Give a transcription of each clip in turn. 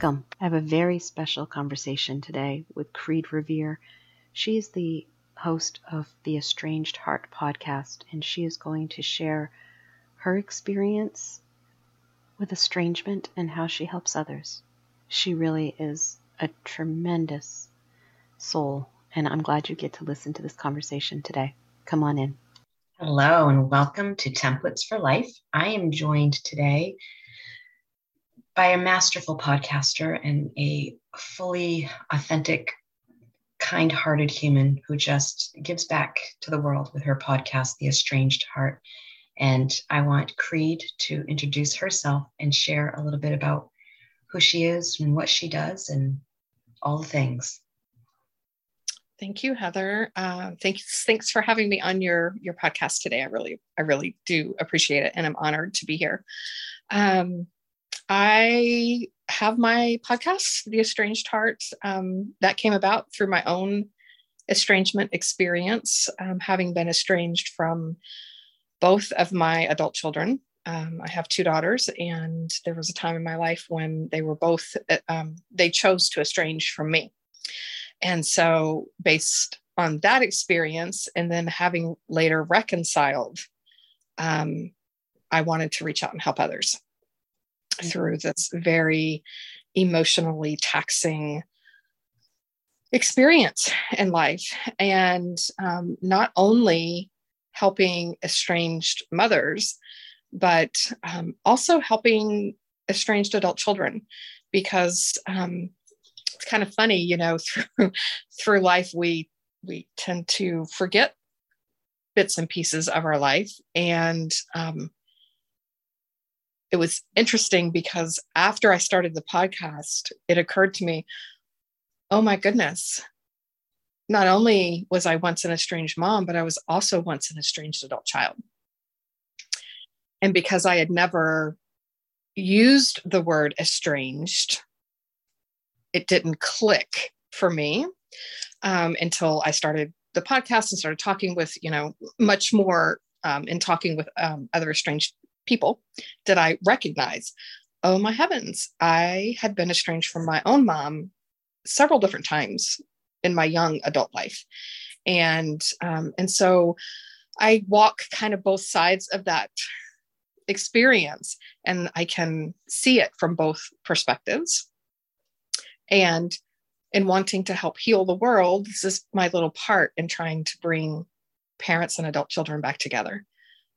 Welcome. I have a very special conversation today with Kreed Revere. She is the host of the Estranged Heart podcast, and she is going to share her experience with estrangement and how she helps others. She really is a tremendous soul, and I'm glad you get to listen to this conversation today. Come on in. Hello, and welcome to Templates for Life. I am joined today by a masterful podcaster and a fully authentic, kind hearted human who just gives back to the world with her podcast, The Estranged Heart. And I want Kreed to introduce herself and share a little bit about who she is and what she does and all the things. Thank you, Heather. Uh, thanks, thanks for having me on your your podcast today. I really, I really do appreciate it, and I'm honored to be here. Um, I have my podcast, The Estranged Heart, um, that came about through my own estrangement experience, um, having been estranged from both of my adult children. Um, I have two daughters, and there was a time in my life when they were both, um, they chose to estrange from me. And so, based on that experience, and then having later reconciled, um, I wanted to reach out and help others through this very emotionally taxing experience in life. And um, not only helping estranged mothers, but um, also helping estranged adult children because um, it's kind of funny, you know, through through life we we tend to forget bits and pieces of our life, and um, it was interesting because after I started the podcast, it occurred to me, oh my goodness, not only was I once an estranged mom, but I was also once an estranged adult child. And because I had never used the word estranged, it didn't click for me um, until I started the podcast and started talking with, you know, much more um, in talking with um, other estranged people did I recognize, oh my heavens, I had been estranged from my own mom several different times in my young adult life. And um, and so I walk kind of both sides of that experience and I can see it from both perspectives. And in wanting to help heal the world, this is my little part in trying to bring parents and adult children back together.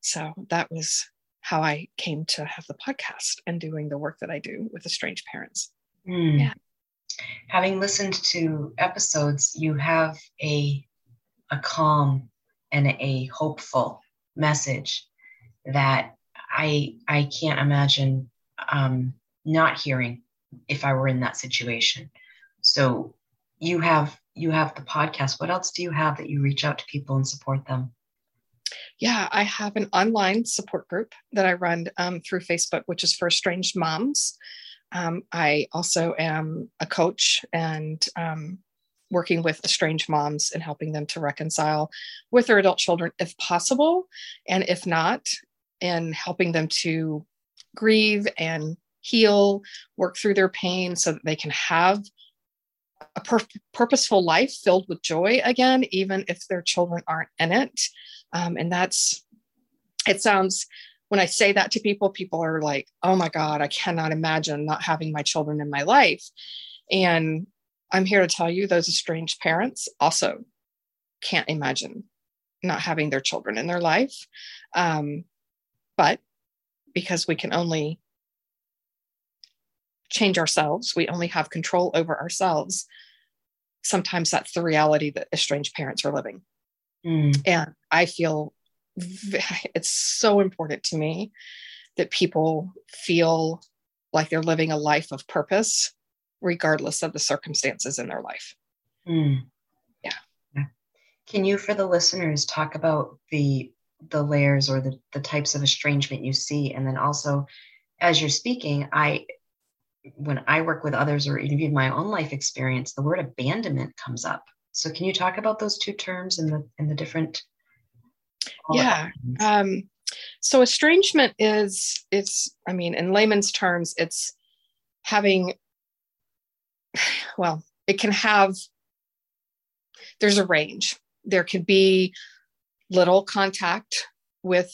So that was how I came to have the podcast and doing the work that I do with estranged parents. Mm. Yeah. Having listened to episodes, you have a a calm and a hopeful message that I I can't imagine um, not hearing if I were in that situation. So you have you have the podcast. What else do you have that you reach out to people and support them? Yeah, I have an online support group that I run um, through Facebook, which is for estranged moms. Um, I also am a coach and um, working with estranged moms and helping them to reconcile with their adult children if possible. And if not, and helping them to grieve and heal, work through their pain so that they can have a pur- purposeful life filled with joy again, even if their children aren't in it. Um, and that's, it sounds, when I say that to people, people are like, oh my God, I cannot imagine not having my children in my life. And I'm here to tell you, those estranged parents also can't imagine not having their children in their life. Um, but because we can only change ourselves, we only have control over ourselves. Sometimes that's the reality that estranged parents are living. Mm. And I feel it's so important to me that people feel like they're living a life of purpose, regardless of the circumstances in their life. Mm. Yeah. Can you, for the listeners, talk about the the layers or the, the types of estrangement you see and then also as you're speaking i when i work with others or even my own life experience the word abandonment comes up so can you talk about those two terms and the and the different yeah um, so estrangement is it's i mean in layman's terms it's having well it can have there's a range. There could be little contact with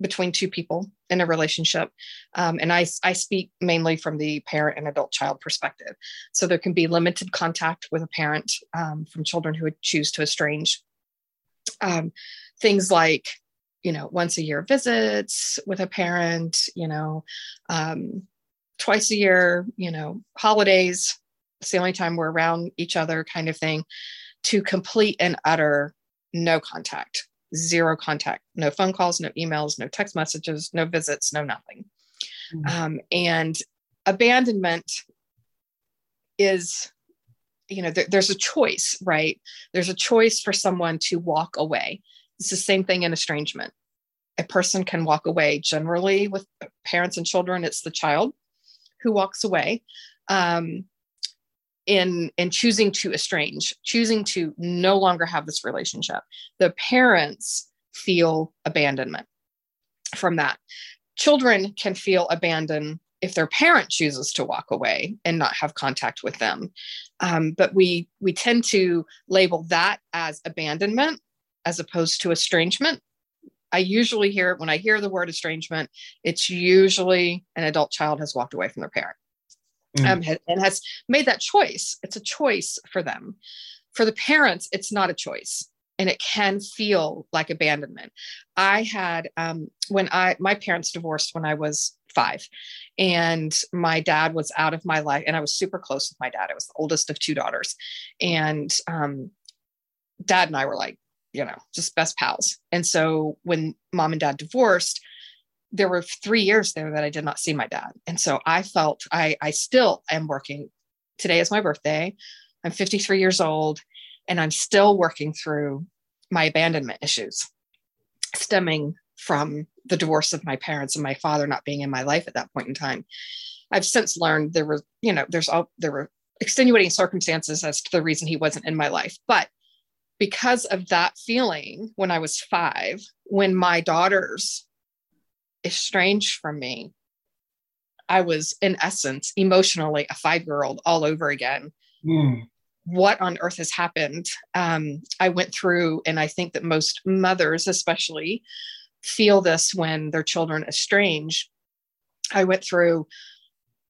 between two people in a relationship. Um, and I, I speak mainly from the parent and adult child perspective. So there can be limited contact with a parent um, from children who would choose to estrange um, things like you know once a year visits with a parent you know um, twice a year you know holidays. It's the only time we're around each other kind of thing. To complete and utter no contact zero contact. No phone calls no emails no text messages no visits no nothing. Mm-hmm. um, and abandonment is you know there, there's a choice right? There's a choice for someone to walk away. It's the same thing in estrangement. A person can walk away generally with parents and children. It's the child who walks away. Um, in in choosing to estrange choosing to no longer have this relationship. The parents feel abandonment from that. Children can feel abandoned if their parent chooses to walk away and not have contact with them. Um, but we we tend to label that as abandonment as opposed to estrangement. I usually hear when i hear the word estrangement it's usually an adult child has walked away from their parent mm. um, and has made that choice it's a choice for them for the parents it's not a choice and it can feel like abandonment i had um, when i my parents divorced when i was five. And my dad was out of my life, and I was super close with my dad. I was the oldest of two daughters. And um, dad and I were like, you know, just best pals. And so when mom and dad divorced, there were three years there that I did not see my dad. And so I felt I, I still am working. Today is my birthday. I'm 53 years old, and I'm still working through my abandonment issues stemming from the divorce of my parents and my father not being in my life at that point in time. I've since learned there were, you know, there's all there were extenuating circumstances as to the reason he wasn't in my life. But because of that feeling when I was five, when my daughters estranged from me, I was in essence emotionally a five year old all over again. Mm. What on earth has happened? Um, I went through, and I think that most mothers, especially, feel this when their children estrange i went through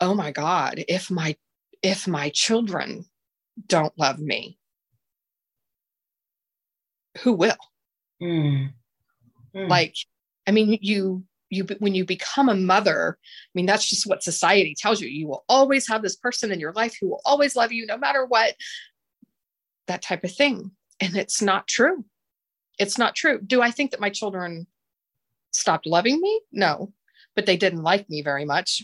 oh my god if my if my children don't love me who will mm. Mm. like i mean you you when you become a mother i mean that's just what society tells you you will always have this person in your life who will always love you no matter what that type of thing and it's not true it's not true do i think that my children stopped loving me? No, but they didn't like me very much.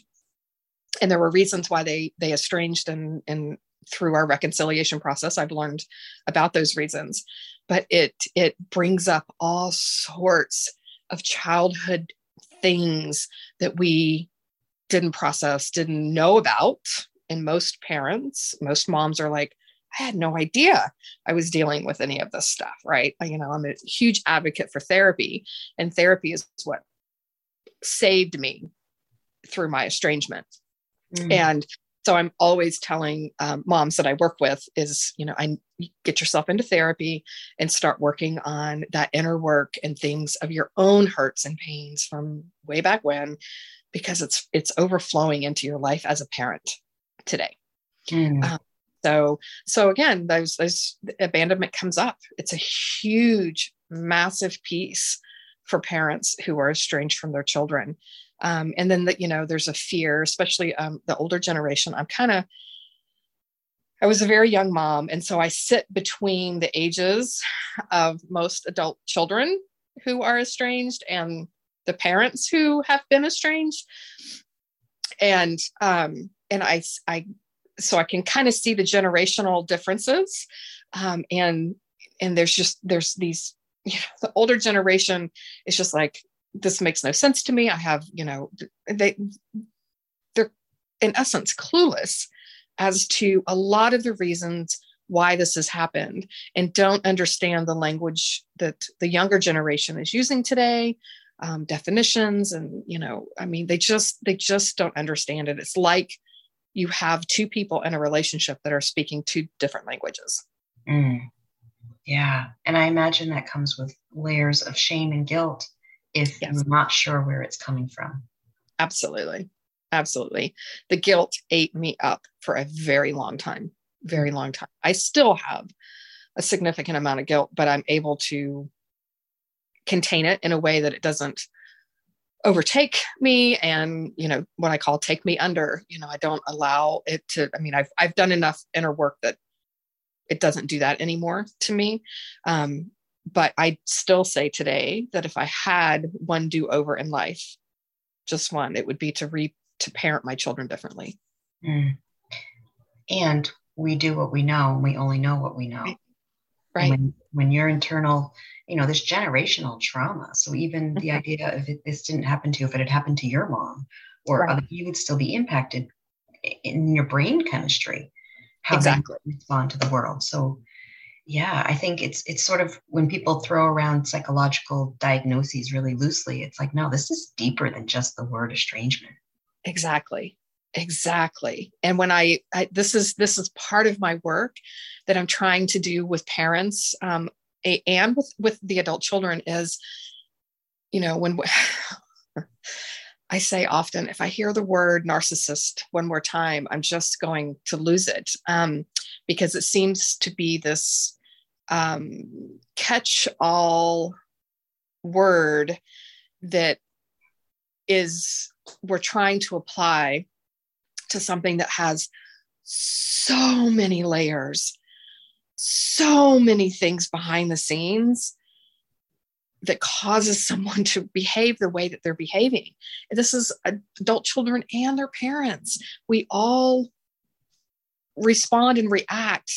And there were reasons why they they estranged and and through our reconciliation process I've learned about those reasons. But it it brings up all sorts of childhood things that we didn't process, didn't know about. And most parents, most moms are like, I had no idea I was dealing with any of this stuff, right? You know, I'm a huge advocate for therapy, and therapy is what saved me through my estrangement. Mm. And so I'm always telling um, moms that I work with is, you know, I get yourself into therapy and start working on that inner work and things of your own hurts and pains from way back when, because it's it's overflowing into your life as a parent today. Mm. Um, so so again those those abandonment comes up it's a huge massive piece for parents who are estranged from their children um, and then that you know there's a fear especially um, the older generation i'm kind of i was a very young mom and so i sit between the ages of most adult children who are estranged and the parents who have been estranged and um and i i so I can kind of see the generational differences. Um, and and there's just there's these you know the older generation is just like this makes no sense to me. I have you know they they're in essence clueless as to a lot of the reasons why this has happened and don't understand the language that the younger generation is using today um, definitions and you know i mean they just they just don't understand it it's like you have two people in a relationship that are speaking two different languages. Mm. Yeah. And I imagine that comes with layers of shame and guilt if yes. you're not sure where it's coming from. Absolutely. Absolutely. The guilt ate me up for a very long time, very long time. I still have a significant amount of guilt, but I'm able to contain it in a way that it doesn't overtake me and you know what i call take me under you know i don't allow it to i mean i've i've done enough inner work that it doesn't do that anymore to me um, but i still say today that if i had one do over in life just one it would be to re to parent my children differently mm. and we do what we know and we only know what we know right when, when your internal you know this generational trauma so even the mm-hmm. idea of if this didn't happen to you if it had happened to your mom or right. other, you would still be impacted in your brain chemistry how exactly respond to the world so yeah i think it's it's sort of when people throw around psychological diagnoses really loosely it's like no this is deeper than just the word estrangement. Exactly. Exactly. And when I, I, this is this is part of my work that i'm trying to do with parents um, and with with the adult children is you know when I say often, if I hear the word narcissist one more time, I'm just going to lose it um, because it seems to be this um, catch all word that is we're trying to apply to something that has so many layers so many things behind the scenes that causes someone to behave the way that they're behaving. And this is adult children and their parents. We all respond and react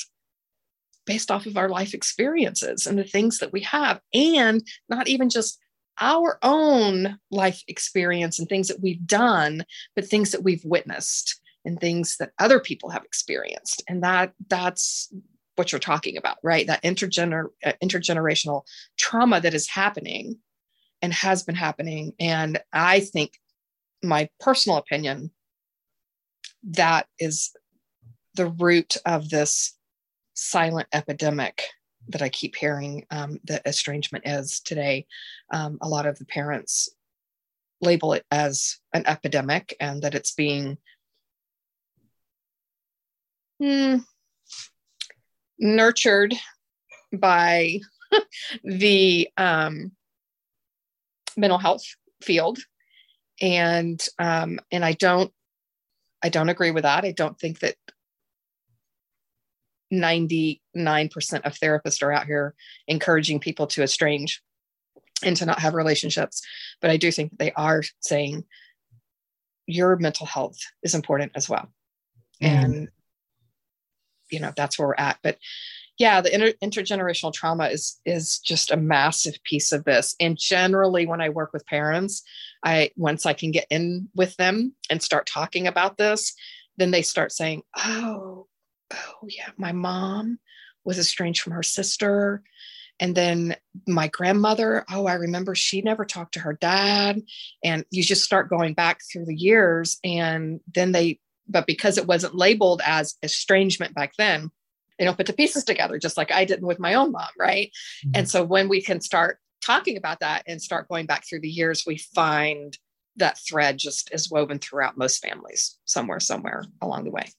based off of our life experiences and the things that we have, and not even just our own life experience and things that we've done, but things that we've witnessed and things that other people have experienced. And that that's what you're talking about, right? That intergener- uh, intergenerational trauma that is happening and has been happening. And I think, my personal opinion, that is the root of this silent epidemic that I keep hearing um, that estrangement is today. Um, a lot of the parents label it as an epidemic and that it's being hmm, nurtured by the um, mental health field. And um, and i don't i don't agree with that. I don't think that 99% of therapists are out here encouraging people to estrange and to not have relationships. But i do think they are saying your mental health is important as well. Mm. and you know that's where we're at. But yeah the inter- intergenerational trauma is is just a massive piece of this. And generally when i work with parents i once i can get in with them and start talking about this then they start saying oh oh yeah my mom was estranged from her sister and then my grandmother oh i remember she never talked to her dad and you just start going back through the years and then they but because it wasn't labeled as estrangement back then, they don't put the pieces together, just like I didn't with my own mom, right? Mm-hmm. And so when we can start talking about that and start going back through the years, we find that thread just is woven throughout most families somewhere, somewhere along the way.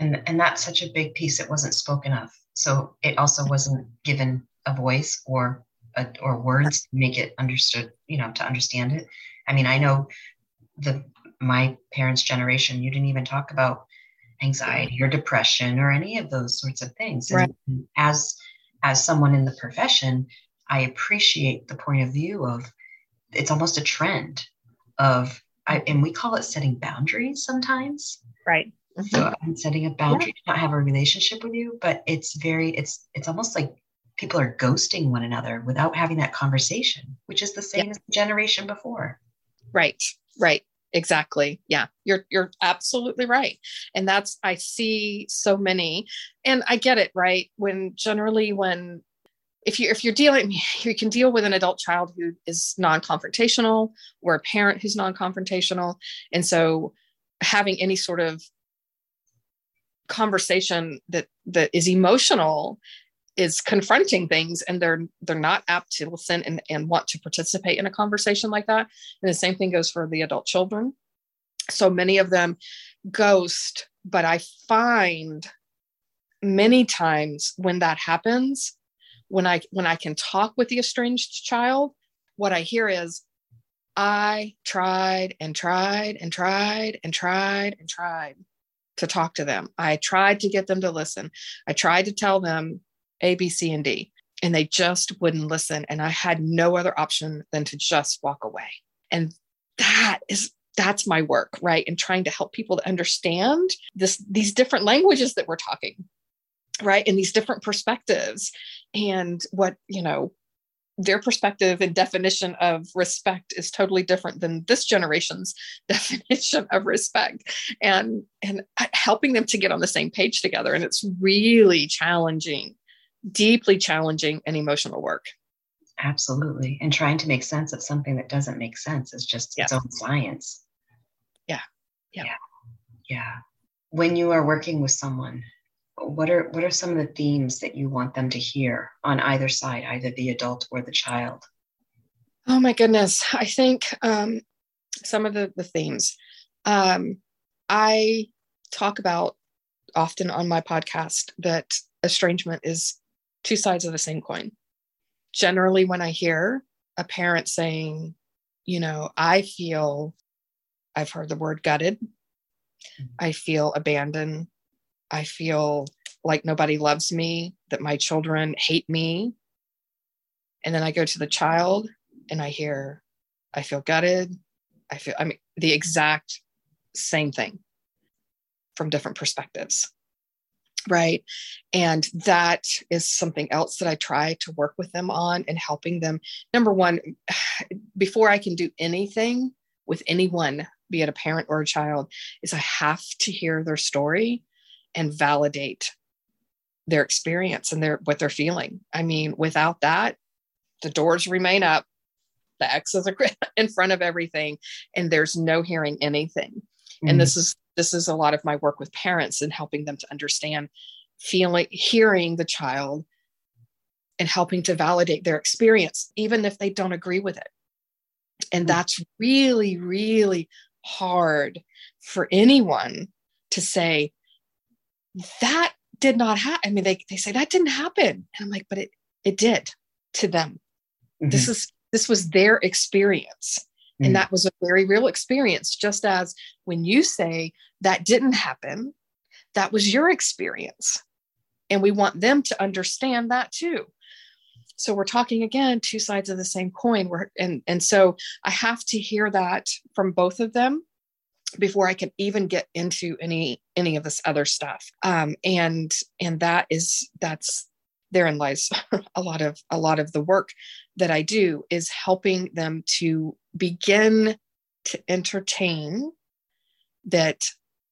And and that's such a big piece. It wasn't spoken of, so it also wasn't given a voice or a, or words to make it understood. You know, to understand it. I mean, I know the my parents' generation, you didn't even talk about anxiety or depression or any of those sorts of things. Right. And as as someone in the profession, I appreciate the point of view of it's almost a trend of I, and we call it setting boundaries sometimes. Right. Mm-hmm. So I'm setting a boundary yeah. to not have a relationship with you, but it's very it's it's almost like people are ghosting one another without having that conversation, which is the same yeah. as the generation before. Right. Right exactly yeah you're you're absolutely right and that's i see so many and i get it right when generally when if you if you're dealing you can deal with an adult child who is non-confrontational or a parent who's non-confrontational and so having any sort of conversation that that is emotional is confronting things and they're they're not apt to listen and, and want to participate in a conversation like that. And the same thing goes for the adult children. So many of them ghost but i find many times when that happens when i when i can talk with the estranged child what i hear is i tried and tried and tried and tried and tried to talk to them. I tried to get them to listen. I tried to tell them a b c and d and they just wouldn't listen and i had no other option than to just walk away. And that is that's my work right and trying to help people to understand this these different languages that we're talking right and these different perspectives. And what you know their perspective and definition of respect is totally different than this generation's definition of respect and and helping them to get on the same page together. And it's really challenging deeply challenging and emotional work. Absolutely. And trying to make sense of something that doesn't make sense is just yeah. its own science. Yeah. yeah. Yeah. Yeah. When you are working with someone what are what are some of the themes that you want them to hear on either side either the adult or the child? Oh my goodness. I think um, some of the the themes. Um, i talk about often on my podcast that estrangement is two sides of the same coin. Generally when i hear a parent saying you know i feel i've heard the word gutted. Mm-hmm. i feel abandoned I feel like nobody loves me, that my children hate me. And then I go to the child and I hear, I feel gutted. I feel, I mean, the exact same thing from different perspectives. Right. And that is something else that I try to work with them on and helping them. Number one, before I can do anything with anyone, be it a parent or a child, is I have to hear their story and validate their experience and their what they're feeling. I mean, without that, the doors remain up, the X's are in front of everything, and there's no hearing anything. Mm-hmm. And this is this is a lot of my work with parents and helping them to understand feeling hearing the child and helping to validate their experience even if they don't agree with it and mm-hmm. that's really really hard for anyone to say that did not happen. I mean, they, they say that didn't happen. And I'm like, but it, it did to them. Mm-hmm. This is, this was their experience. Mm-hmm. And that was a very real experience. Just as when you say that didn't happen, that was your experience. And we want them to understand that too. So we're talking again, two sides of the same coin. We're, and, and so I have to hear that from both of them before I can even get into any any of this other stuff. Um, and and that is that's therein lies a lot of a lot of the work that I do is helping them to begin to entertain that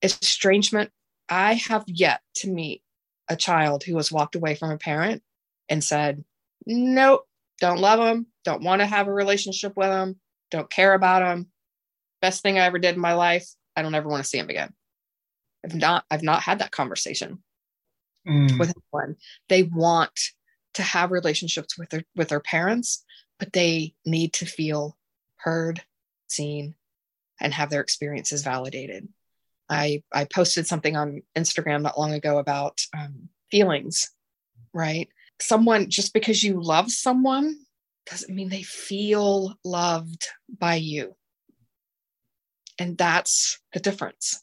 estrangement. I have yet to meet a child who has walked away from a parent and said, "Nope, don't love them, don't want to have a relationship with them, don't care about them, best thing I ever did in my life. I don't ever want to see him again. I've not, I've not had that conversation mm. with anyone. They want to have relationships with their with their parents, but they need to feel heard, seen, and have their experiences validated. I I posted something on Instagram not long ago about um, feelings, right? Someone just because you love someone doesn't mean they feel loved by you. And that's the difference.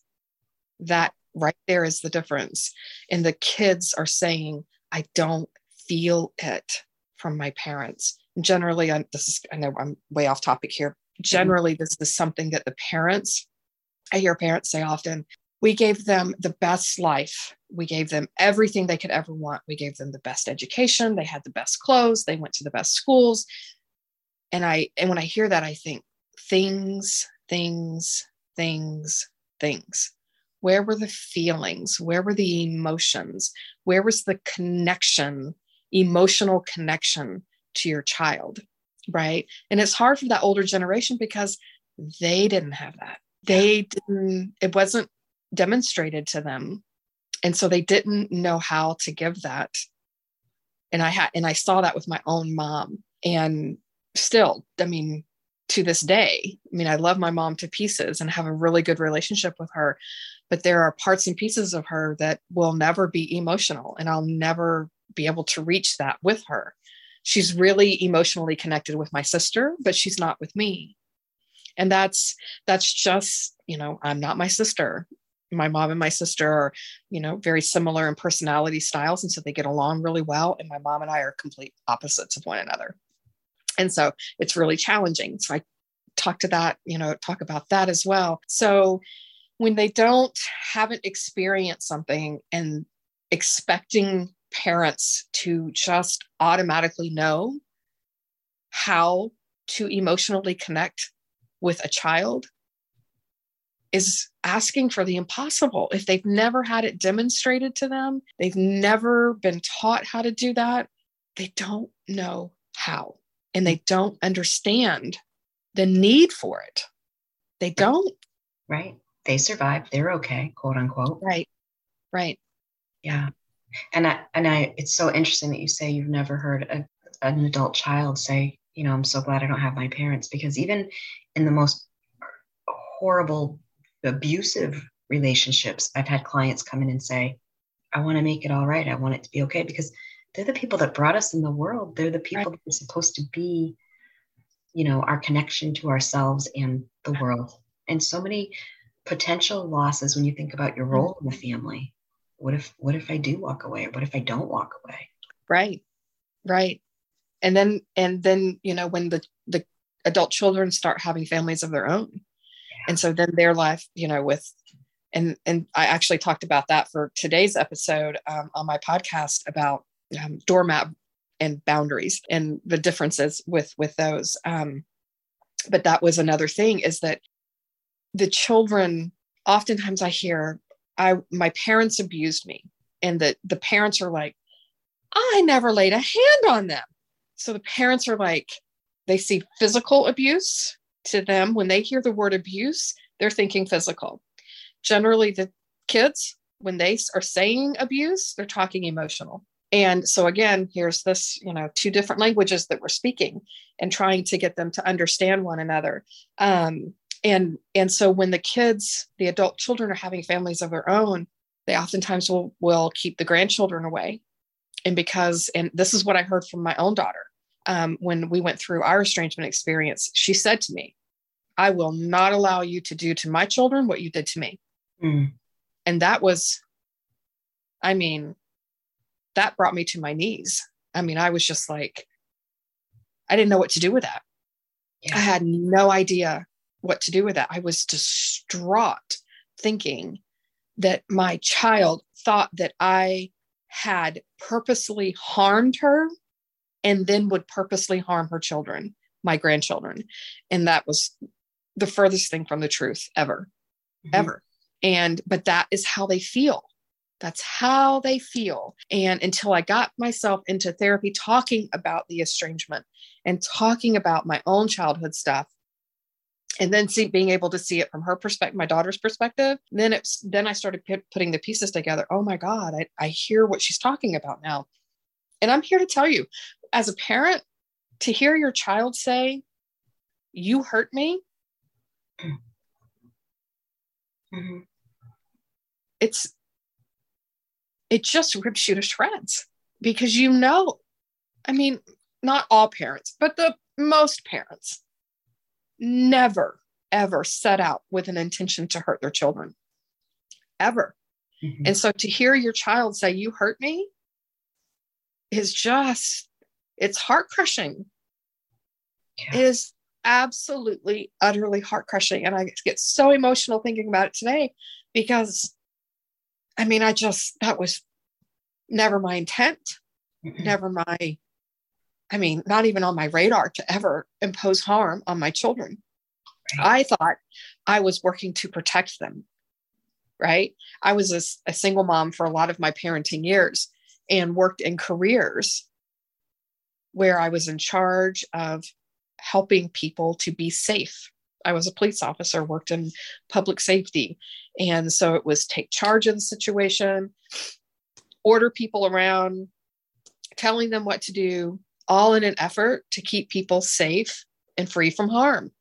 That right there is the difference. And the kids are saying, I don't feel it from my parents. generally, I'm, this is, I know I'm way off topic here. Generally, this is something that the parents, I hear parents say often, we gave them the best life. We gave them everything they could ever want. We gave them the best education. They had the best clothes. They went to the best schools. And I, and when I hear that, I think things things, things, things. Where were the feelings? Where were the emotions? Where was the connection, emotional connection to your child? Right. And it's hard for that older generation because they didn't have that. They didn't, it wasn't demonstrated to them. and so they didn't know how to give that and i had and i saw that with my own mom and still i mean to this day. I mean i love my mom to pieces and have a really good relationship with her but there are parts and pieces of her that will never be emotional and i'll never be able to reach that with her. She's really emotionally connected with my sister but she's not with me. And that's that's just you know i'm not my sister. My mom and my sister are you know very similar in personality styles and so they get along really well and my mom and i are complete opposites of one another and so it's really challenging. So i talk to that you know talk about that as well. So when they don't haven't experienced something and expecting parents to just automatically know how to emotionally connect with a child is asking for the impossible. If they've never had it demonstrated to them, they've never been taught how to do that, they don't know how and they don't understand the need for it. They don't. Right. They survive. They're okay, quote unquote. Right. Right. Yeah. And I and I it's so interesting that you say you've never heard a, an adult child say, you know, I'm so glad I don't have my parents because even in the most horrible abusive relationships, I've had clients come in and say, I want to make it all right. I want it to be okay because they're the people that brought us in the world. They're the people right. that are supposed to be, you know, our connection to ourselves and the world. And so many potential losses when you think about your role in the family. What if what if I do walk away? What if I don't walk away? Right. Right. And then and then, you know, when the the adult children start having families of their own and so then their life you know with and and i actually talked about that for today's episode um, on my podcast about um, doormat and boundaries and the differences with with those. Um, but that was another thing is that the children oftentimes i hear i my parents abused me and that the parents are like i never laid a hand on them. So the parents are like they see physical abuse to them. When they hear the word abuse they're thinking physical. Generally the kids when they are saying abuse they're talking emotional and so again here's this you know two different languages that we're speaking and trying to get them to understand one another um, and and so when the kids the adult children are having families of their own they oftentimes will will keep the grandchildren away and because and this is what i heard from my own daughter um, when we went through our estrangement experience, she said to me, I will not allow you to do to my children what you did to me. Mm. And that was, I mean, that brought me to my knees. I mean, I was just like, I didn't know what to do with that. Yeah. I had no idea what to do with that. I was distraught thinking that my child thought that I had purposely harmed her and then would purposely harm her children, my grandchildren. And that was the furthest thing from the truth ever, mm-hmm. ever. And, but that is how they feel. That's how they feel. And until I got myself into therapy, talking about the estrangement and talking about my own childhood stuff, and then see, being able to see it from her perspective, my daughter's perspective, then it's then I started p- putting the pieces together. Oh my God, I, I hear what she's talking about now. And I'm here to tell you, as a parent, to hear your child say, You hurt me, mm-hmm. it's it just rips you to shreds because you know, I mean, not all parents, but the most parents never ever set out with an intention to hurt their children ever. Mm-hmm. And so to hear your child say, You hurt me, is just it's heart crushing yeah. it is absolutely utterly heart crushing and i get so emotional thinking about it today because i mean i just that was never my intent mm-hmm. never my i mean not even on my radar to ever impose harm on my children right. i thought i was working to protect them right i was a, a single mom for a lot of my parenting years and worked in careers where I was in charge of helping people to be safe. I was a police officer, worked in public safety, And so it was take charge of the situation, order people around, telling them what to do, all in an effort to keep people safe and free from harm.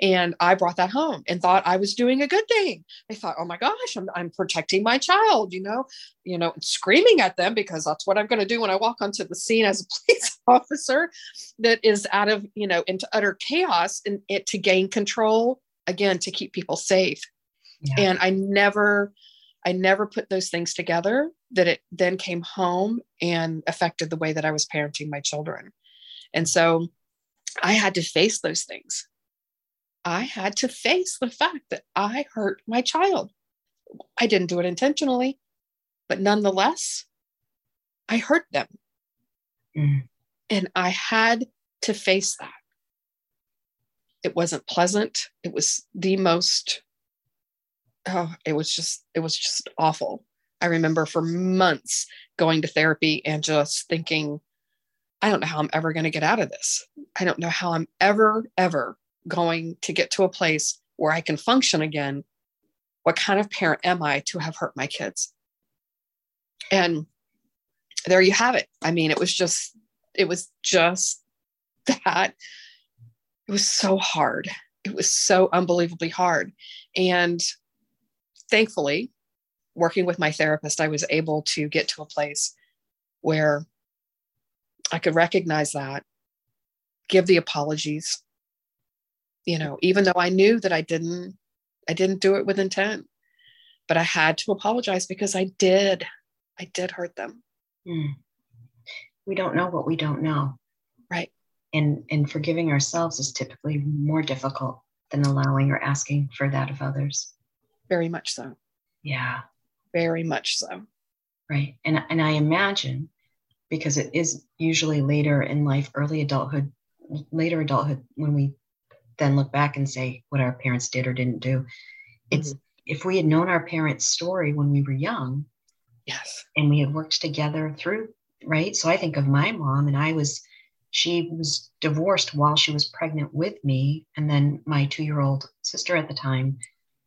And I brought that home and thought I was doing a good thing. I thought, oh my gosh, I'm, I'm protecting my child, you know, you know, screaming at them because that's what I'm going to do when I walk onto the scene as a police officer that is out of, you know, into utter chaos and it to gain control again to keep people safe. Yeah. And I never, I never put those things together that it then came home and affected the way that I was parenting my children. And so I had to face those things I had to face the fact that I hurt my child. I didn't do it intentionally, but nonetheless, I hurt them. Mm. And I had to face that. It wasn't pleasant. It was the most, oh, it was just, it was just awful. I remember for months going to therapy and just thinking, I don't know how I'm ever going to get out of this. I don't know how I'm ever, ever going to get to a place where I can function again, what kind of parent am I to have hurt my kids? And there you have it. I mean, it was just, it was just that. It was so hard. It was so unbelievably hard. And thankfully, working with my therapist, I was able to get to a place where I could recognize that, give the apologies, you know even though i knew that i didn't i didn't do it with intent but i had to apologize because i did i did hurt them. Mm. we don't know what we don't know. Right. And and forgiving ourselves is typically more difficult than allowing or asking for that of others very much so yeah very much so right and and i imagine because it is usually later in life early adulthood later adulthood when we then look back and say what our parents did or didn't do. It's mm-hmm. if we had known our parents' story when we were young, yes, and we had worked together through, right? So I think of my mom, and I was, she was divorced while she was pregnant with me, and then my two-year-old sister at the time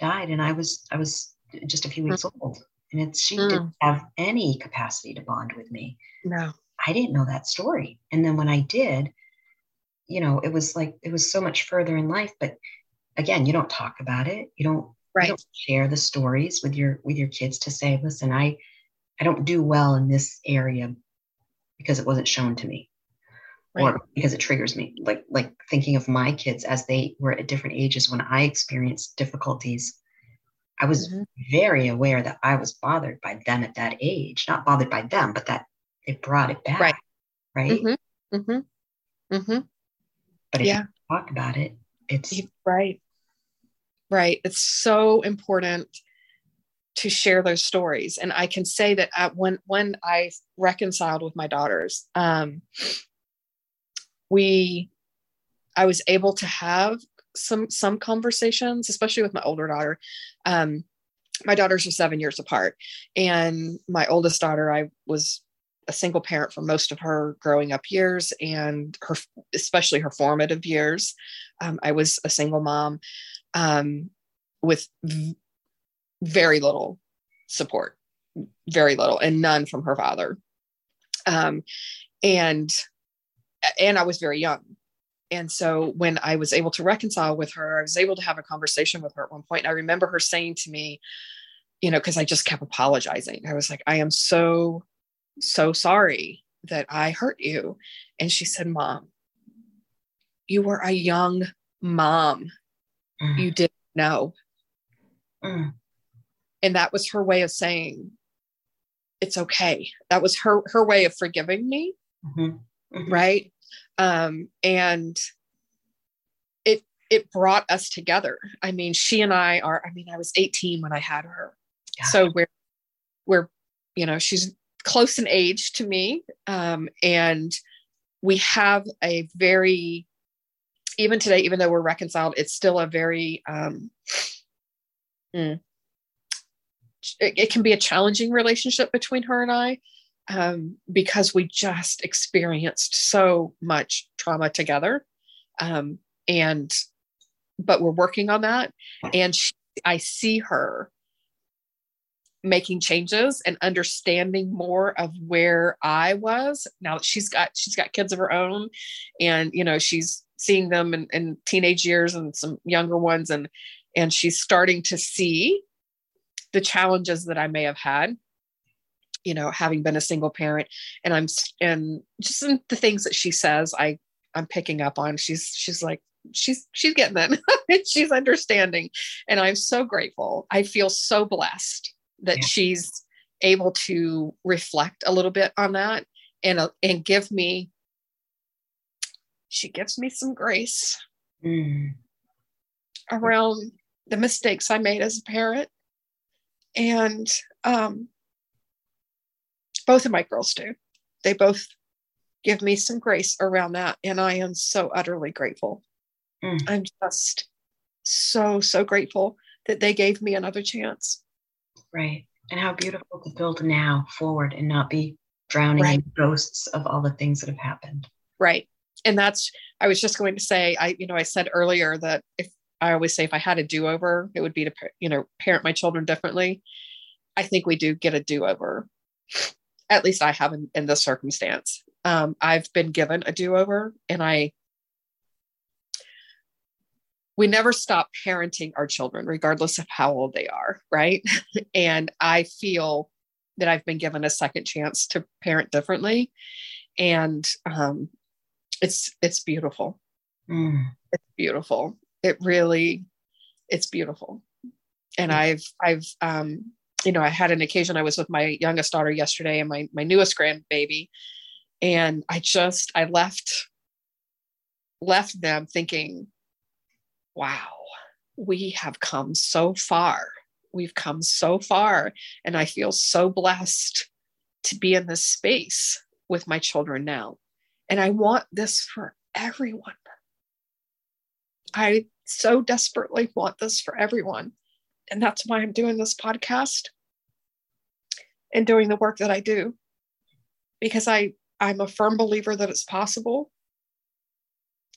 died, and I was, I was just a few weeks mm-hmm. old, and it's she mm. didn't have any capacity to bond with me. No, I didn't know that story, and then when I did you know, it was like it was so much further in life. But again, you don't talk about it. You don't, right. you don't share the stories with your with your kids to say, listen, I I don't do well in this area because it wasn't shown to me. Right. Or because it triggers me, like like thinking of my kids as they were at different ages when I experienced difficulties. I was mm-hmm. very aware that I was bothered by them at that age, not bothered by them, but that it brought it back. Right. Right. Mm-hmm. Mm-hmm. Mm-hmm. But if yeah. you talk about it, it's right. Right. It's so important to share those stories. And I can say that at, when when I reconciled with my daughters, um, we I was able to have some some conversations, especially with my older daughter. Um, my daughters are seven years apart, and my oldest daughter, I was a single parent for most of her growing up years and her especially her formative years um, i was a single mom um, with v- very little support very little and none from her father um, and and i was very young and so when i was able to reconcile with her i was able to have a conversation with her at one point and i remember her saying to me you know because i just kept apologizing i was like i am so so sorry that I hurt you. And she said, Mom, you were a young mom. Mm. You didn't know. Mm. And that was her way of saying, it's okay. That was her her way of forgiving me. Mm-hmm. Mm-hmm. Right. Um, and it it brought us together. I mean, she and I are, I mean, I was 18 when I had her. Yeah. So we're we're, you know, she's close in age to me. Um, and we have a very, even today, even though we're reconciled, it's still a very, um, mm, it, it, can be a challenging relationship between her and I um, because we just experienced so much trauma together. Um, and, but we're working on that. And she, I see her making changes and understanding more of where I was now that she's got she's got kids of her own and you know she's seeing them in, in teenage years and some younger ones and and she's starting to see the challenges that I may have had you know having been a single parent and I'm and just the things that she says I I'm picking up on. She's she's like she's she's getting it she's understanding. And i'm so grateful. I feel so blessed that yeah. she's able to reflect a little bit on that and uh, and give me she gives me some grace mm. around the mistakes i made as a parent. And um, both of my girls do they both give me some grace around that and i am so utterly grateful mm. i'm just so so grateful that they gave me another chance Right. And how beautiful to build now forward and not be drowning right. in ghosts of all the things that have happened. Right. And that's, I was just going to say, I, you know, I said earlier that if I always say if I had a do over, it would be to, you know, parent my children differently. I think we do get a do over. At least I have in, in this circumstance. Um, I've been given a do over and I we never stop parenting our children, regardless of how old they are, right? and I feel that I've been given a second chance to parent differently, and um, it's it's beautiful. Mm. It's beautiful. It really, it's beautiful. And mm. I've I've um, you know I had an occasion. I was with my youngest daughter yesterday and my my newest grandbaby, and I just I left left them thinking wow, we have come so far. We've come so far. And I feel so blessed to be in this space with my children now. And I want this for everyone. I so desperately want this for everyone. And that's why I'm doing this podcast and doing the work that I do. Because I, I'm a firm believer that it's possible.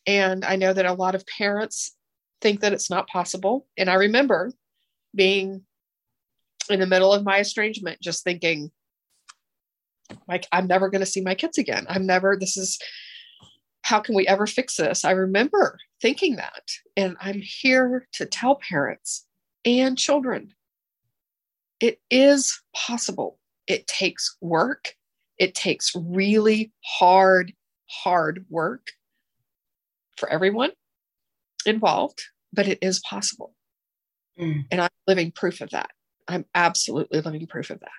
And I know that a lot of parents think that it's not possible. And I remember being in the middle of my estrangement, just thinking, like, I'm never going to see my kids again. I'm never, this is, how can we ever fix this? I remember thinking that. And I'm here to tell parents and children it is possible. It takes work, it takes really hard, hard work for everyone involved but it is possible. Mm. And I'm living proof of that. I'm absolutely living proof of that.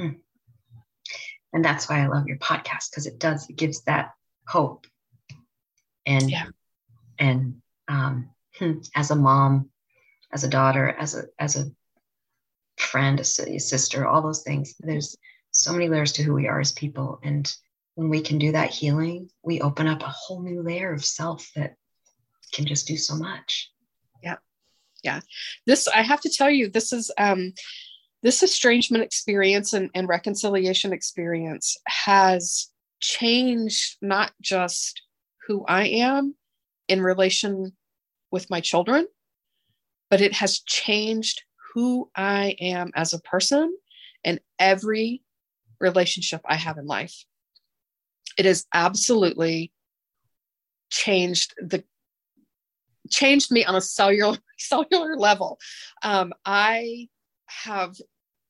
Mm. And that's why I love your podcast because it does, it gives that hope. And, yeah. and, um, hmm, as a mom, as a daughter, as a, as a friend, a sister, all those things, there's so many layers to who we are as people. And when we can do that healing, we open up a whole new layer of self that can just do so much. Yeah. Yeah. This, I have to tell you, this is, um, this estrangement experience and, and reconciliation experience has changed not just who I am in relation with my children, but it has changed who I am as a person and every relationship I have in life. It has absolutely changed the changed me on a cellular cellular level. Um, I have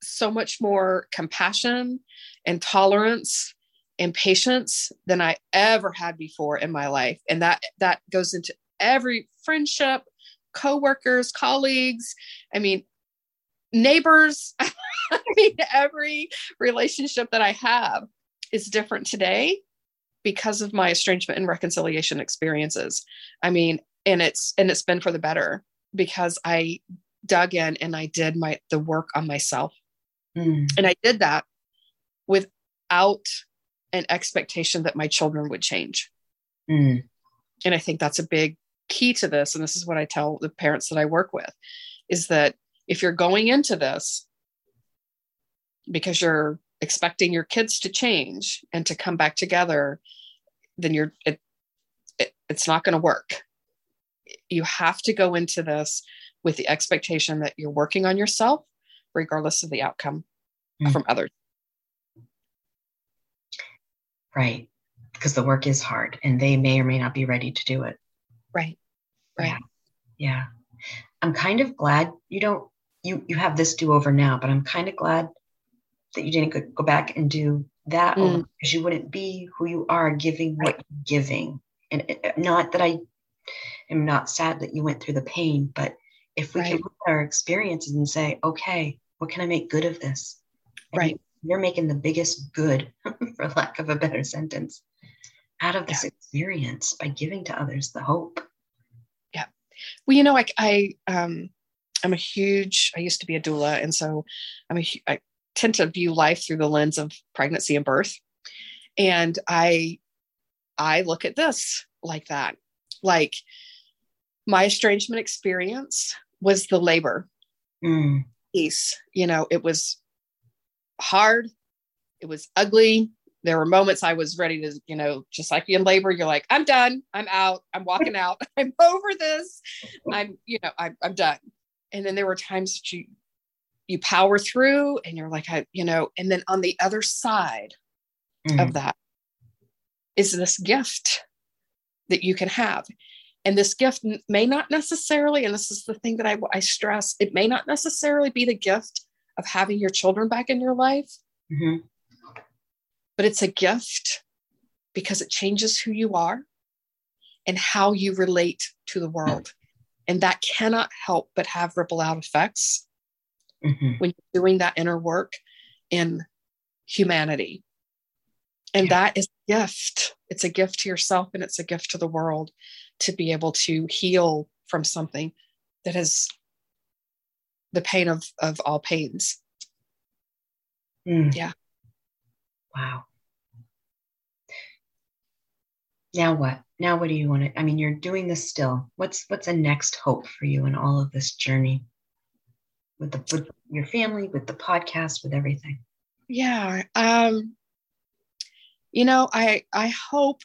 so much more compassion and tolerance and patience than I ever had before in my life, and that that goes into every friendship, coworkers, colleagues. I mean, neighbors. I mean, every relationship that I have is different today because of my estrangement and reconciliation experiences. I mean, and it's and it's been for the better because I dug in and I did my the work on myself. Mm. And I did that without an expectation that my children would change. Mm. And I think that's a big key to this and this is what I tell the parents that I work with is that if you're going into this because you're expecting your kids to change and to come back together then you're it, it it's not going to work you have to go into this with the expectation that you're working on yourself regardless of the outcome mm. from others. Right. Because the work is hard and they may or may not be ready to do it. Right. Right. Yeah. yeah. I'm kind of glad you don't you you have this do over now, but I'm kind of glad that you didn't go back and do that mm. because you wouldn't be who you are giving what you're giving. And it, not that I am not sad that you went through the pain, but if we right. can look at our experiences and say, okay, what can I make good of this? right. You're making the biggest good, for lack of a better sentence, out of this yeah. experience by giving to others the hope. Yeah. Well, you know, I, I, um, I'm a huge, I used to be a doula. And so I'm a, I tend to view life through the lens of pregnancy and birth. And I, I look at this like that. Like my estrangement experience was the labor mm. piece. You know, it was hard. It was ugly. There were moments I was ready to, you know, just like in labor, you're like, I'm done. I'm out. I'm walking out. I'm over this. I'm, you know, I'm, I'm done. And then there were times that you, you power through and you're like, I, you know, and then on the other side mm. of that is this gift that you can have. And this gift may not necessarily, and this is the thing that I, I stress, it may not necessarily be the gift of having your children back in your life, mm-hmm. But it's a gift because it changes who you are and how you relate to the world. And that cannot help but have ripple out effects mm-hmm. when you're doing that inner work in humanity. And yeah. that is a gift. It's a gift to yourself and it's a gift to the world to be able to heal from something that has the pain of of all pains. Mm. Yeah. Wow. Now what? Now what do you want to I mean you're doing this still. What's what's a next hope for you in all of this journey? With the with your family, with the podcast, with everything. Yeah. Um you know, I I hope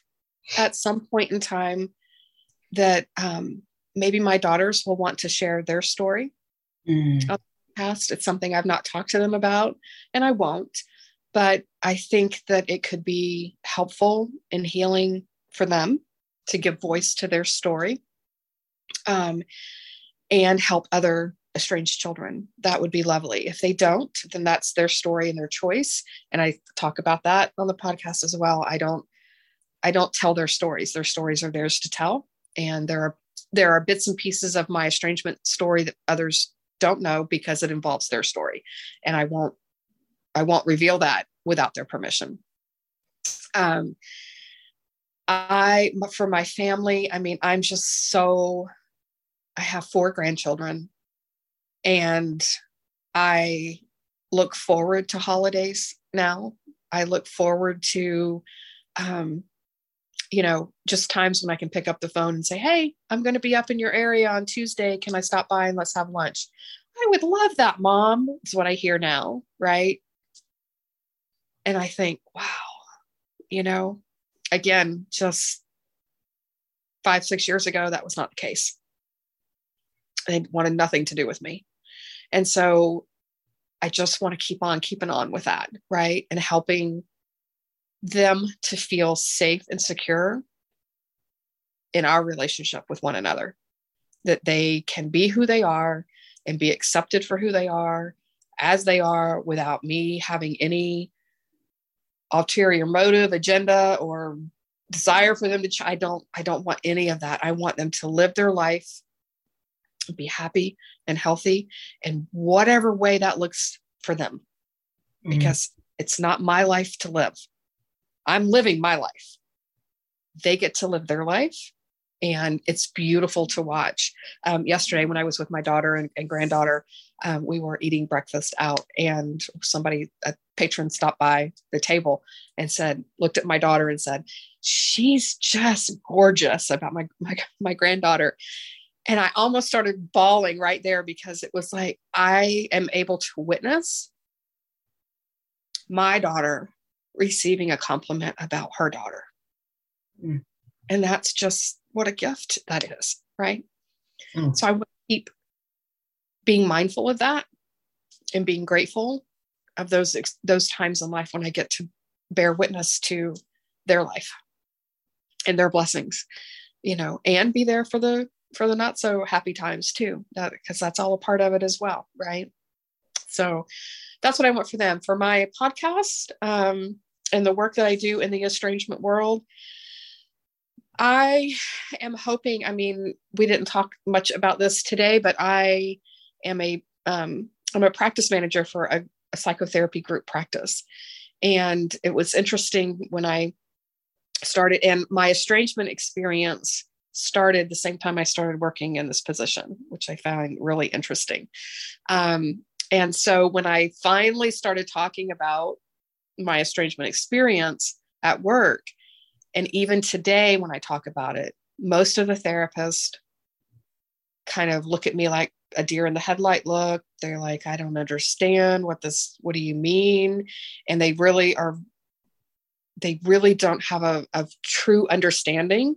at some point in time that um maybe my daughters will want to share their story mm. past. It's something I've not talked to them about, and I won't. But I think that it could be helpful in healing for them to give voice to their story um, and help other estranged children. That would be lovely. If they don't, then that's their story and their choice. And I talk about that on the podcast as well. I don't I don't tell their stories. Their stories are theirs to tell. And there are there are bits and pieces of my estrangement story that others don't know because it involves their story and i won't i won't reveal that without their permission um i for my family i mean i'm just so i have four grandchildren and i look forward to holidays now i look forward to um you know, just times when I can pick up the phone and say, Hey, I'm going to be up in your area on Tuesday. Can I stop by and let's have lunch? I would love that, mom, is what I hear now. Right. And I think, wow, you know, again, just five, six years ago, that was not the case. They wanted nothing to do with me. And so I just want to keep on keeping on with that. Right. And helping them to feel safe and secure in our relationship with one another, that they can be who they are and be accepted for who they are as they are without me having any ulterior motive agenda or desire for them to ch- i don't i don't want any of that i want them to live their life be happy and healthy in whatever way that looks for them mm-hmm. because it's not my life to live I'm living my life. They get to live their life. And it's beautiful to watch. Um, yesterday, when I was with my daughter and, and granddaughter, um, we were eating breakfast out, and somebody, a patron, stopped by the table and said, looked at my daughter and said, "She's just gorgeous." About my my my granddaughter, and I almost started bawling right there because it was like I am able to witness my daughter receiving a compliment about her daughter. Mm. And that's just what a gift that is, right? Mm. So I would keep being mindful of that and being grateful of those those times in life when I get to bear witness to their life and their blessings, you know, and be there for the for the not so happy times too, because that's all a part of it as well, right? So that's what I want for them. For my podcast um, and the work that I do in the estrangement world, I am hoping, I mean, we didn't talk much about this today, but I am a um, I'm a practice manager for a, a psychotherapy group practice. And it was interesting when I started, and my estrangement experience started the same time I started working in this position, which I found really interesting. Um, and so when I finally started talking about my estrangement experience at work, and even today when I talk about it, most of the therapists kind of look at me like a deer in the headlight look. They're like, I don't understand what this, what do you mean? And they really are, they really don't have a, a true understanding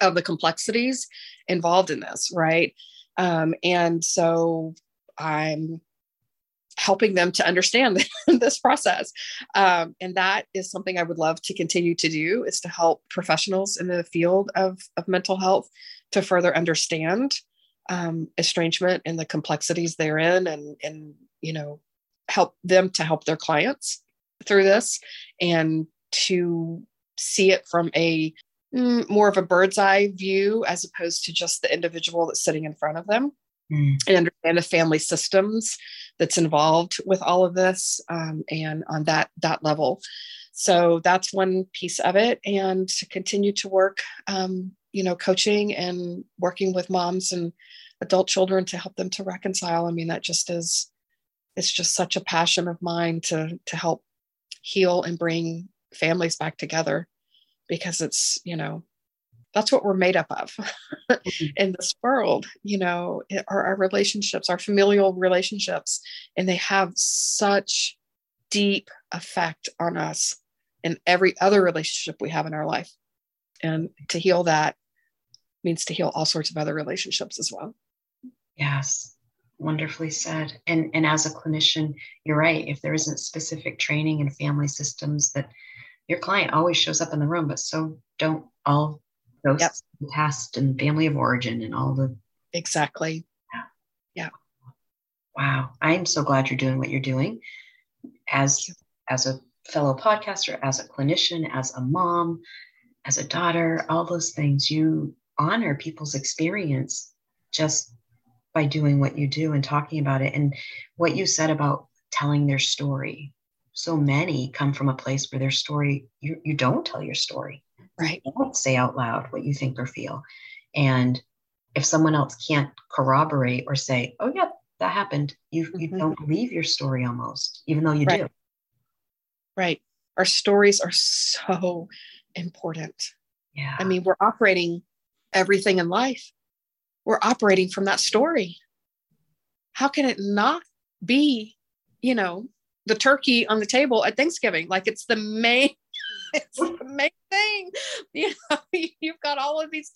of the complexities involved in this, right? Um, and so I'm helping them to understand this process um, and that is something i would love to continue to do is to help professionals in the field of, of mental health to further understand um, estrangement and the complexities therein and and you know help them to help their clients through this and to see it from a mm, more of a bird's eye view as opposed to just the individual that's sitting in front of them. Mm. and understand the family systems that's involved with all of this um, and on that that level. So that's one piece of it. And to continue to work um, you know coaching and working with moms and adult children to help them to reconcile. I mean that just is it's just such a passion of mine to to help heal and bring families back together because it's you know that's what we're made up of mm-hmm. in this world you know our, our relationships our familial relationships and they have such deep effect on us and every other relationship we have in our life. And to heal that means to heal all sorts of other relationships as well yes. Wonderfully said. And and as a clinician you're right. If there isn't specific training in family systems that your client always shows up in the room but so don't all those yep. past and family of origin and all the exactly. Yeah. yeah. Wow. I'm so glad you're doing what you're doing as as a fellow podcaster as a clinician as a mom as a daughter all those things. You honor people's experience just by doing what you do and talking about it. And what you said about telling their story. So many come from a place where their story, you, you don't tell your story. Right. You don't say out loud what you think or feel. And if someone else can't corroborate or say, oh, yeah, that happened, you, mm-hmm. you don't believe your story almost, even though you right. do. Right. Our stories are so important. Yeah. I mean, we're operating everything in life, we're operating from that story. How can it not be, you know, the turkey on the table at Thanksgiving? Like it's the main it's the main thing. You know, you've got all of these,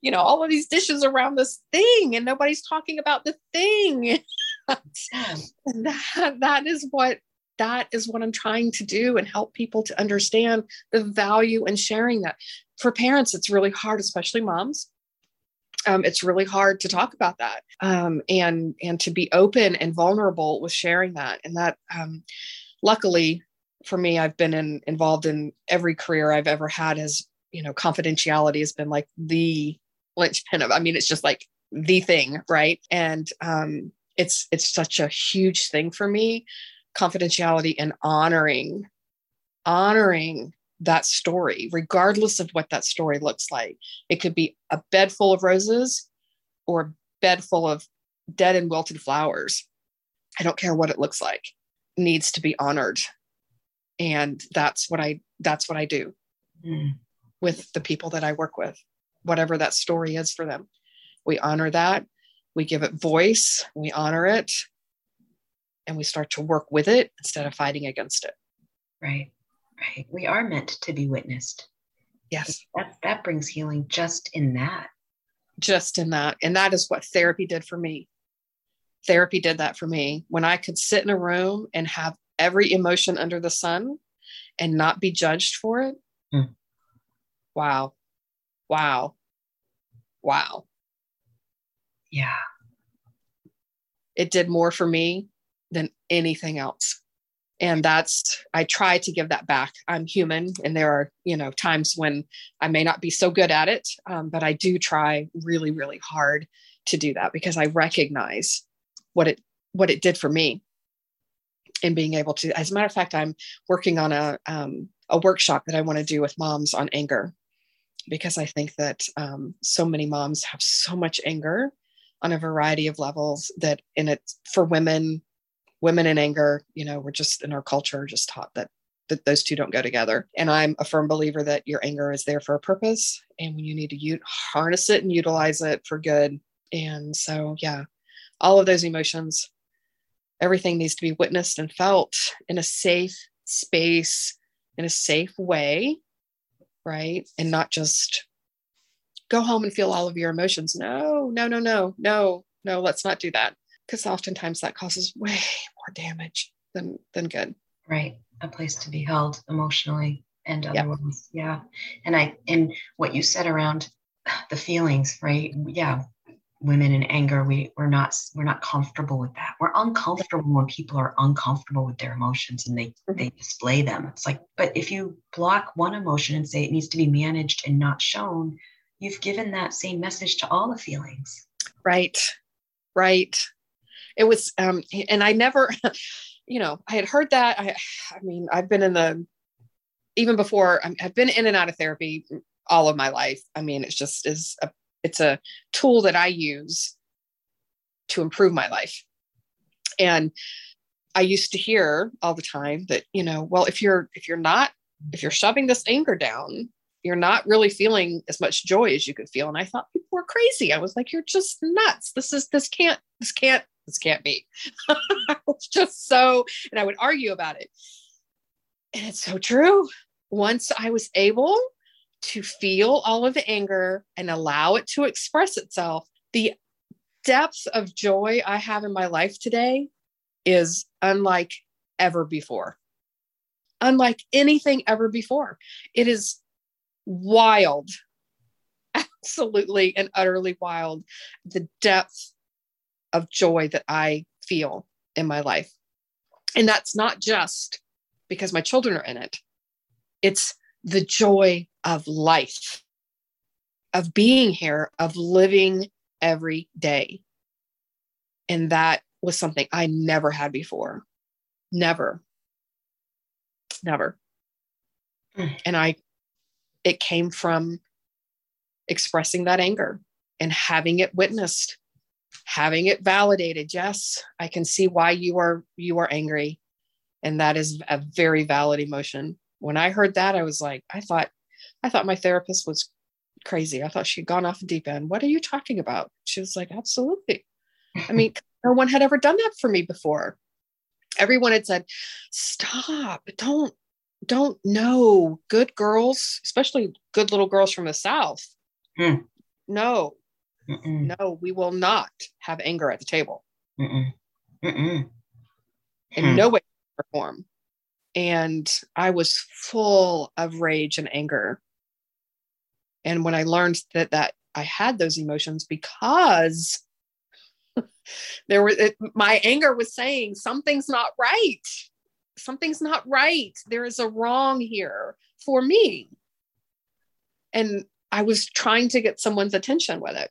you know, all of these dishes around this thing, and nobody's talking about the thing. that, that is what that is what I'm trying to do and help people to understand the value in sharing that. For parents, it's really hard, especially moms. Um, it's really hard to talk about that um, and and to be open and vulnerable with sharing that. And that, um, luckily for me, I've been in, involved in every career I've ever had. As you know, confidentiality has been like the linchpin of. I mean, it's just like the thing, right? And um, it's it's such a huge thing for me confidentiality and honoring honoring that story regardless of what that story looks like. It could be a bed full of roses or a bed full of dead and wilted flowers. I don't care what it looks like. It needs to be honored. And that's what i that's what i do mm. with the people that i work with. Whatever that story is for them. We honor that. We give it voice. We honor it. And we start to work with it instead of fighting against it. Right, right. We are meant to be witnessed. Yes. That, that brings healing just in that. Just in that. And that is what therapy did for me. therapy did that for me when I could sit in a room and have every emotion under the sun and not be judged for it. Mm. Wow. Wow. Wow. Yeah. It did more for me than anything else. And that's, I try to give that back. I'm human, and there are, you know, times when I may not be so good at it, um, but I do try really, really hard to do that because I recognize what it what it did for me in being able to as a matter of fact i'm working on a um, a workshop that i want to do with moms on anger because i think that um, so many moms have so much anger on a variety of levels that in it for women women in anger you know we're just in our culture just taught that that those two don't go together. And i'm a firm believer that your anger is there for a purpose and when you need to u- harness it and utilize it for good. And so yeah all of those emotions everything needs to be witnessed and felt in a safe space in a safe way right? And not just go home and feel all of your emotions. No no no no no no let's not do that because oftentimes that causes way more damage than than good. Right. A place to be held emotionally and otherwise. Yep. yeah. And i and what you said around the feelings right? Yeah. Women in anger we we're not we're not comfortable with that. We're uncomfortable when people are uncomfortable with their emotions and they mm-hmm. they display them. It's like but if you block one emotion and say it needs to be managed and not shown you've given that same message to all the feelings. Right. Right it was um and i never you know i had heard that i i mean i've been in the even before i've been in and out of therapy all of my life i mean it's just is a it's a tool that I use to improve my life. And I used to hear all the time that, you know, well, if you're if you're not if you're shoving this anger down, you're not really feeling as much joy as you could feel. And I thought people were crazy. I was like, you're just nuts. This is this can't this can't this can't be. I was just so, and I would argue about it. And it's so true. Once I was able to feel all of the anger and allow it to express itself, the depth of joy I have in my life today is unlike ever before. Unlike anything ever before. It is wild, absolutely and utterly wild, the depth of joy that I feel in my life. And that's not just because my children are in it, it's the joy of life, of being here, of living every day. And that was something I never had before. Never. Never. Mm. And I, it came from expressing that anger and having it witnessed having it validated yes i can see why you are you are angry and that is a very valid emotion when I heard that, I was like, I thought, I thought my therapist was crazy. I thought she'd gone off the deep end. What are you talking about? She was like, absolutely. I mean, no one had ever done that for me before. Everyone had said, stop, don't, don't know good girls, especially good little girls from the South. Hmm. No, Mm-mm. no, we will not have anger at the table. Mm-mm. Mm-mm. In hmm. no way form and I was full of rage and anger. And when I learned that that I had those emotions because there was it, my anger was saying something's not right. Something's not right. There is a wrong here for me. And I was trying to get someone's attention with it.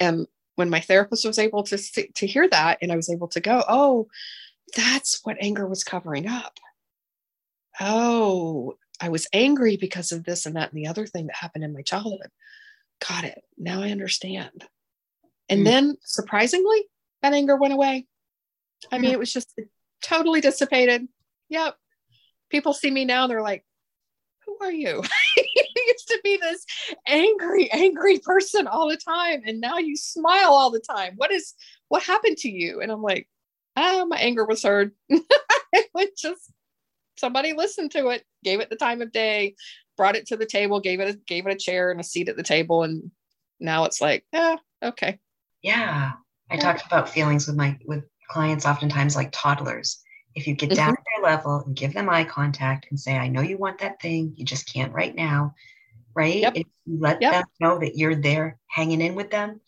And when my therapist was able to to hear that and I was able to go, "Oh, that's what anger was covering up." oh, I was angry because of this and that and the other thing that happened in my childhood. Got it. Now I understand. And mm. then surprisingly, that anger went away. I mean, it was just totally dissipated. Yep. People see me now, they're like, who are you? used to be this angry, angry person all the time. And now you smile all the time. What is what happened to you? And I'm like, ah, my anger was heard. it was just somebody listened to it, gave it the time of day, brought it to the table, gave it a, gave it a chair and a seat at the table, and now it's like, yeah, okay. Yeah, I talked about feelings with my with clients oftentimes like toddlers. If you get down mm-hmm. to their level and give them eye contact and say, I know you want that thing, you just can't right now, right? Yep. If you let yep. them know that you're there hanging in with them,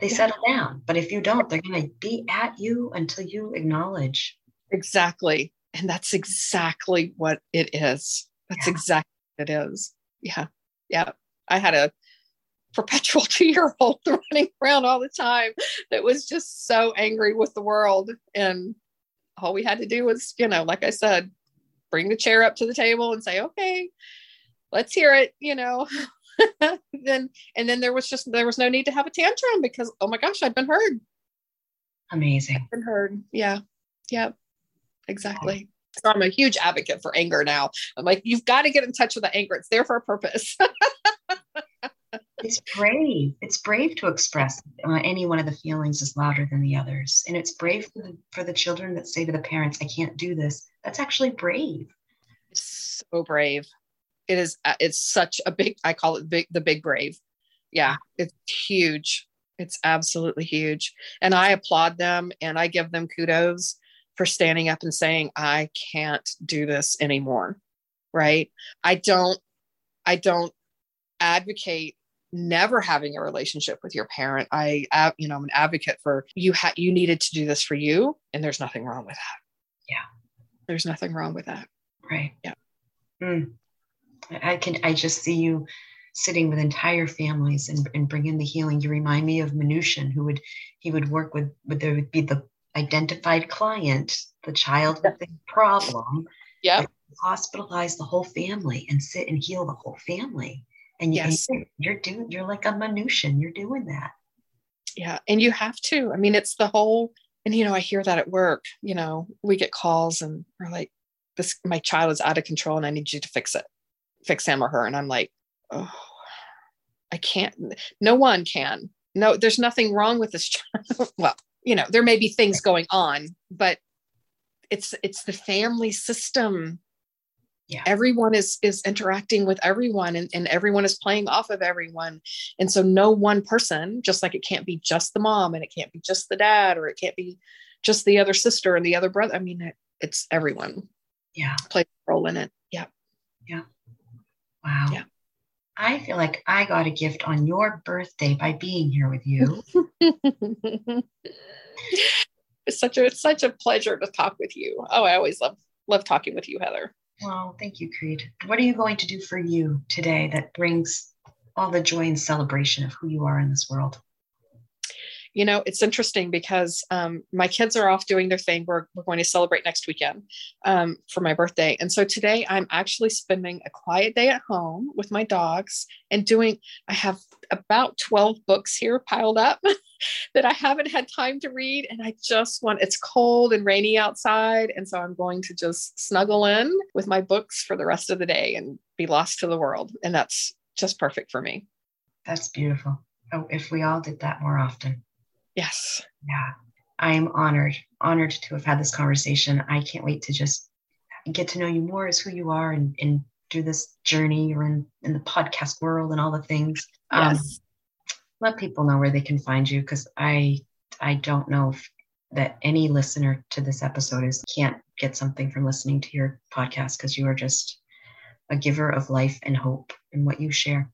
they yeah. settle down. But if you don't, they're going to be at you until you acknowledge. Exactly. And that's exactly what it is. That's yeah. exactly what it is. Yeah. Yeah. I had a perpetual two year old running around all the time that was just so angry with the world. And all we had to do was, you know, like I said, bring the chair up to the table and say, okay, let's hear it, you know. then and then there was just there was no need to have a tantrum because oh my gosh, I'd been heard. Amazing. I'd been heard. Yeah. Yeah. Exactly. So I'm a huge advocate for anger now. I'm like, you've got to get in touch with the anger. It's there for a purpose. it's brave. It's brave to express uh, any one of the feelings is louder than the others. And it's brave for the, for the children that say to the parents, I can't do this. That's actually brave. It's so brave it is uh, it's such a big i call it big the big brave. Yeah it's huge. It's absolutely huge. And i applaud them and i give them kudos for standing up and saying i can't do this anymore right? I don't i don't advocate never having a relationship with your parent. I you know i'm an advocate for you had you needed to do this for you and there's nothing wrong with that. Yeah. There's nothing wrong with that. Right. Yeah. Mm. I can I just see you sitting with entire families and, and bringing the healing. You remind me of Minuchin, who would he would work with, but there would be the identified client, the child with the problem. Yeah. Hospitalize the whole family and sit and heal the whole family. And, yes. you, you're doing you're like a Minuchin. You're doing that. Yeah. And you have to. I mean, it's the whole and you know, I hear that at work, you know, we get calls and we're like, this my child is out of control and I need you to fix it fix him or her. And I'm like, oh, I can't, no one can. No, there's nothing wrong with this child. well, you know, there may be things going on, but it's it's the family system. Yeah. Everyone is is interacting with everyone and, and everyone is playing off of everyone. And so no one person, just like it can't be just the mom and it can't be just the dad or it can't be just the other sister and the other brother. I mean, it, it's everyone. Yeah. Plays a role in it. Yeah. Yeah. Wow. Yeah. I feel like I got a gift on your birthday by being here with you. it's such a it's such a pleasure to talk with you. Oh, I always love love talking with you, Heather. Well, thank you, Kreed. What are you going to do for you today that brings all the joy and celebration of who you are in this world? You know, it's interesting because um, my kids are off doing their thing. We're, we're going to celebrate next weekend um, for my birthday. And so today I'm actually spending a quiet day at home with my dogs and doing, I have about 12 books here piled up that I haven't had time to read. And I just want, it's cold and rainy outside. And so I'm going to just snuggle in with my books for the rest of the day and be lost to the world. And that's just perfect for me. That's beautiful. Oh, if we all did that more often. Yes. Yeah. I am honored, honored to have had this conversation. I can't wait to just get to know you more as who you are and, and do this journey or in, in the podcast world and all the things. Um, yes. Um, let people know where they can find you because I I don't know if that any listener to this episode is can't get something from listening to your podcast because you are just a giver of life and hope in what you share.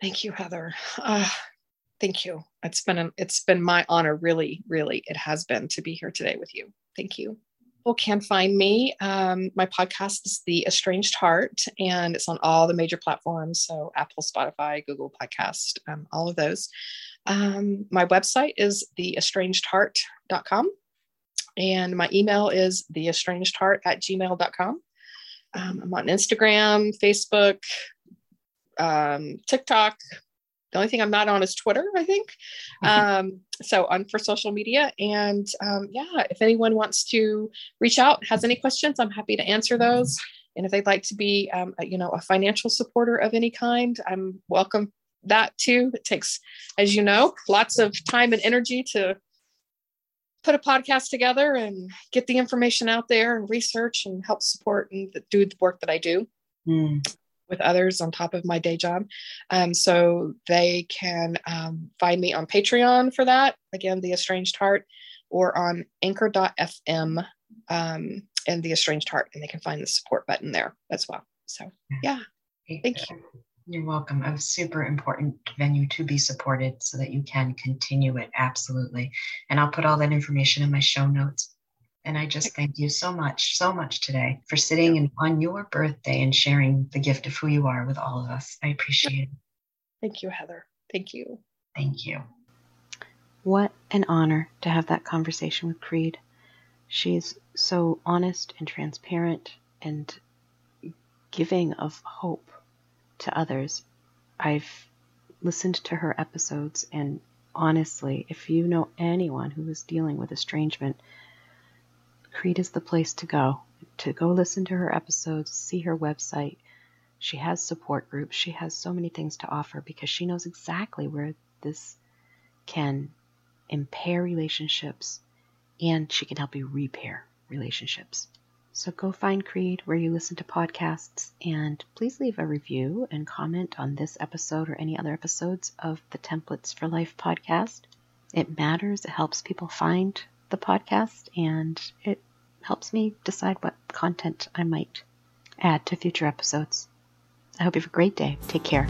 Thank you, Heather. Uh, thank you. It's been an, it's been my honor, really, really. It has been to be here today with you. Thank you. People can find me. Um, my podcast is The Estranged Heart, and it's on all the major platforms. So Apple, Spotify, Google Podcast, um, all of those. Um, my website is theestrangedheart.com, and my email is theestrangedheart at gmail.com. Um, I'm on Instagram, Facebook, um, TikTok, the only thing I'm not on is Twitter, I think. Um, so on for social media. And um, yeah, if anyone wants to reach out, has any questions, I'm happy to answer those. And if they'd like to be, um, a, you know, a financial supporter of any kind, I'm welcome that too. It takes, as you know, lots of time and energy to put a podcast together and get the information out there and research and help support and do the work that I do. Mm with others on top of my day job. Um, so they can um, find me on Patreon for that. Again, The Estranged Heart, or on anchor.fm um, and The Estranged Heart, and they can find the support button there as well. So, yeah, thank you. You're welcome. A super important venue to be supported so that you can continue it. Absolutely. And I'll put all that information in my show notes. And I just thank you so much, so much today for sitting and on your birthday and sharing the gift of who you are with all of us. I appreciate it. Thank you, Heather. Thank you. Thank you. What an honor to have that conversation with Kreed. She's so honest and transparent and giving of hope to others. I've listened to her episodes, and honestly, if you know anyone who is dealing with estrangement, Kreed is the place to go. To go listen to her episodes, see her website. She has support groups. She has so many things to offer because she knows exactly where this can impair relationships and she can help you repair relationships. So go find Kreed where you listen to podcasts and please leave a review and comment on this episode or any other episodes of the Templates for Life podcast. It matters. It helps people find the podcast and it helps me decide what content I might add to future episodes. I hope you have a great day. Take care.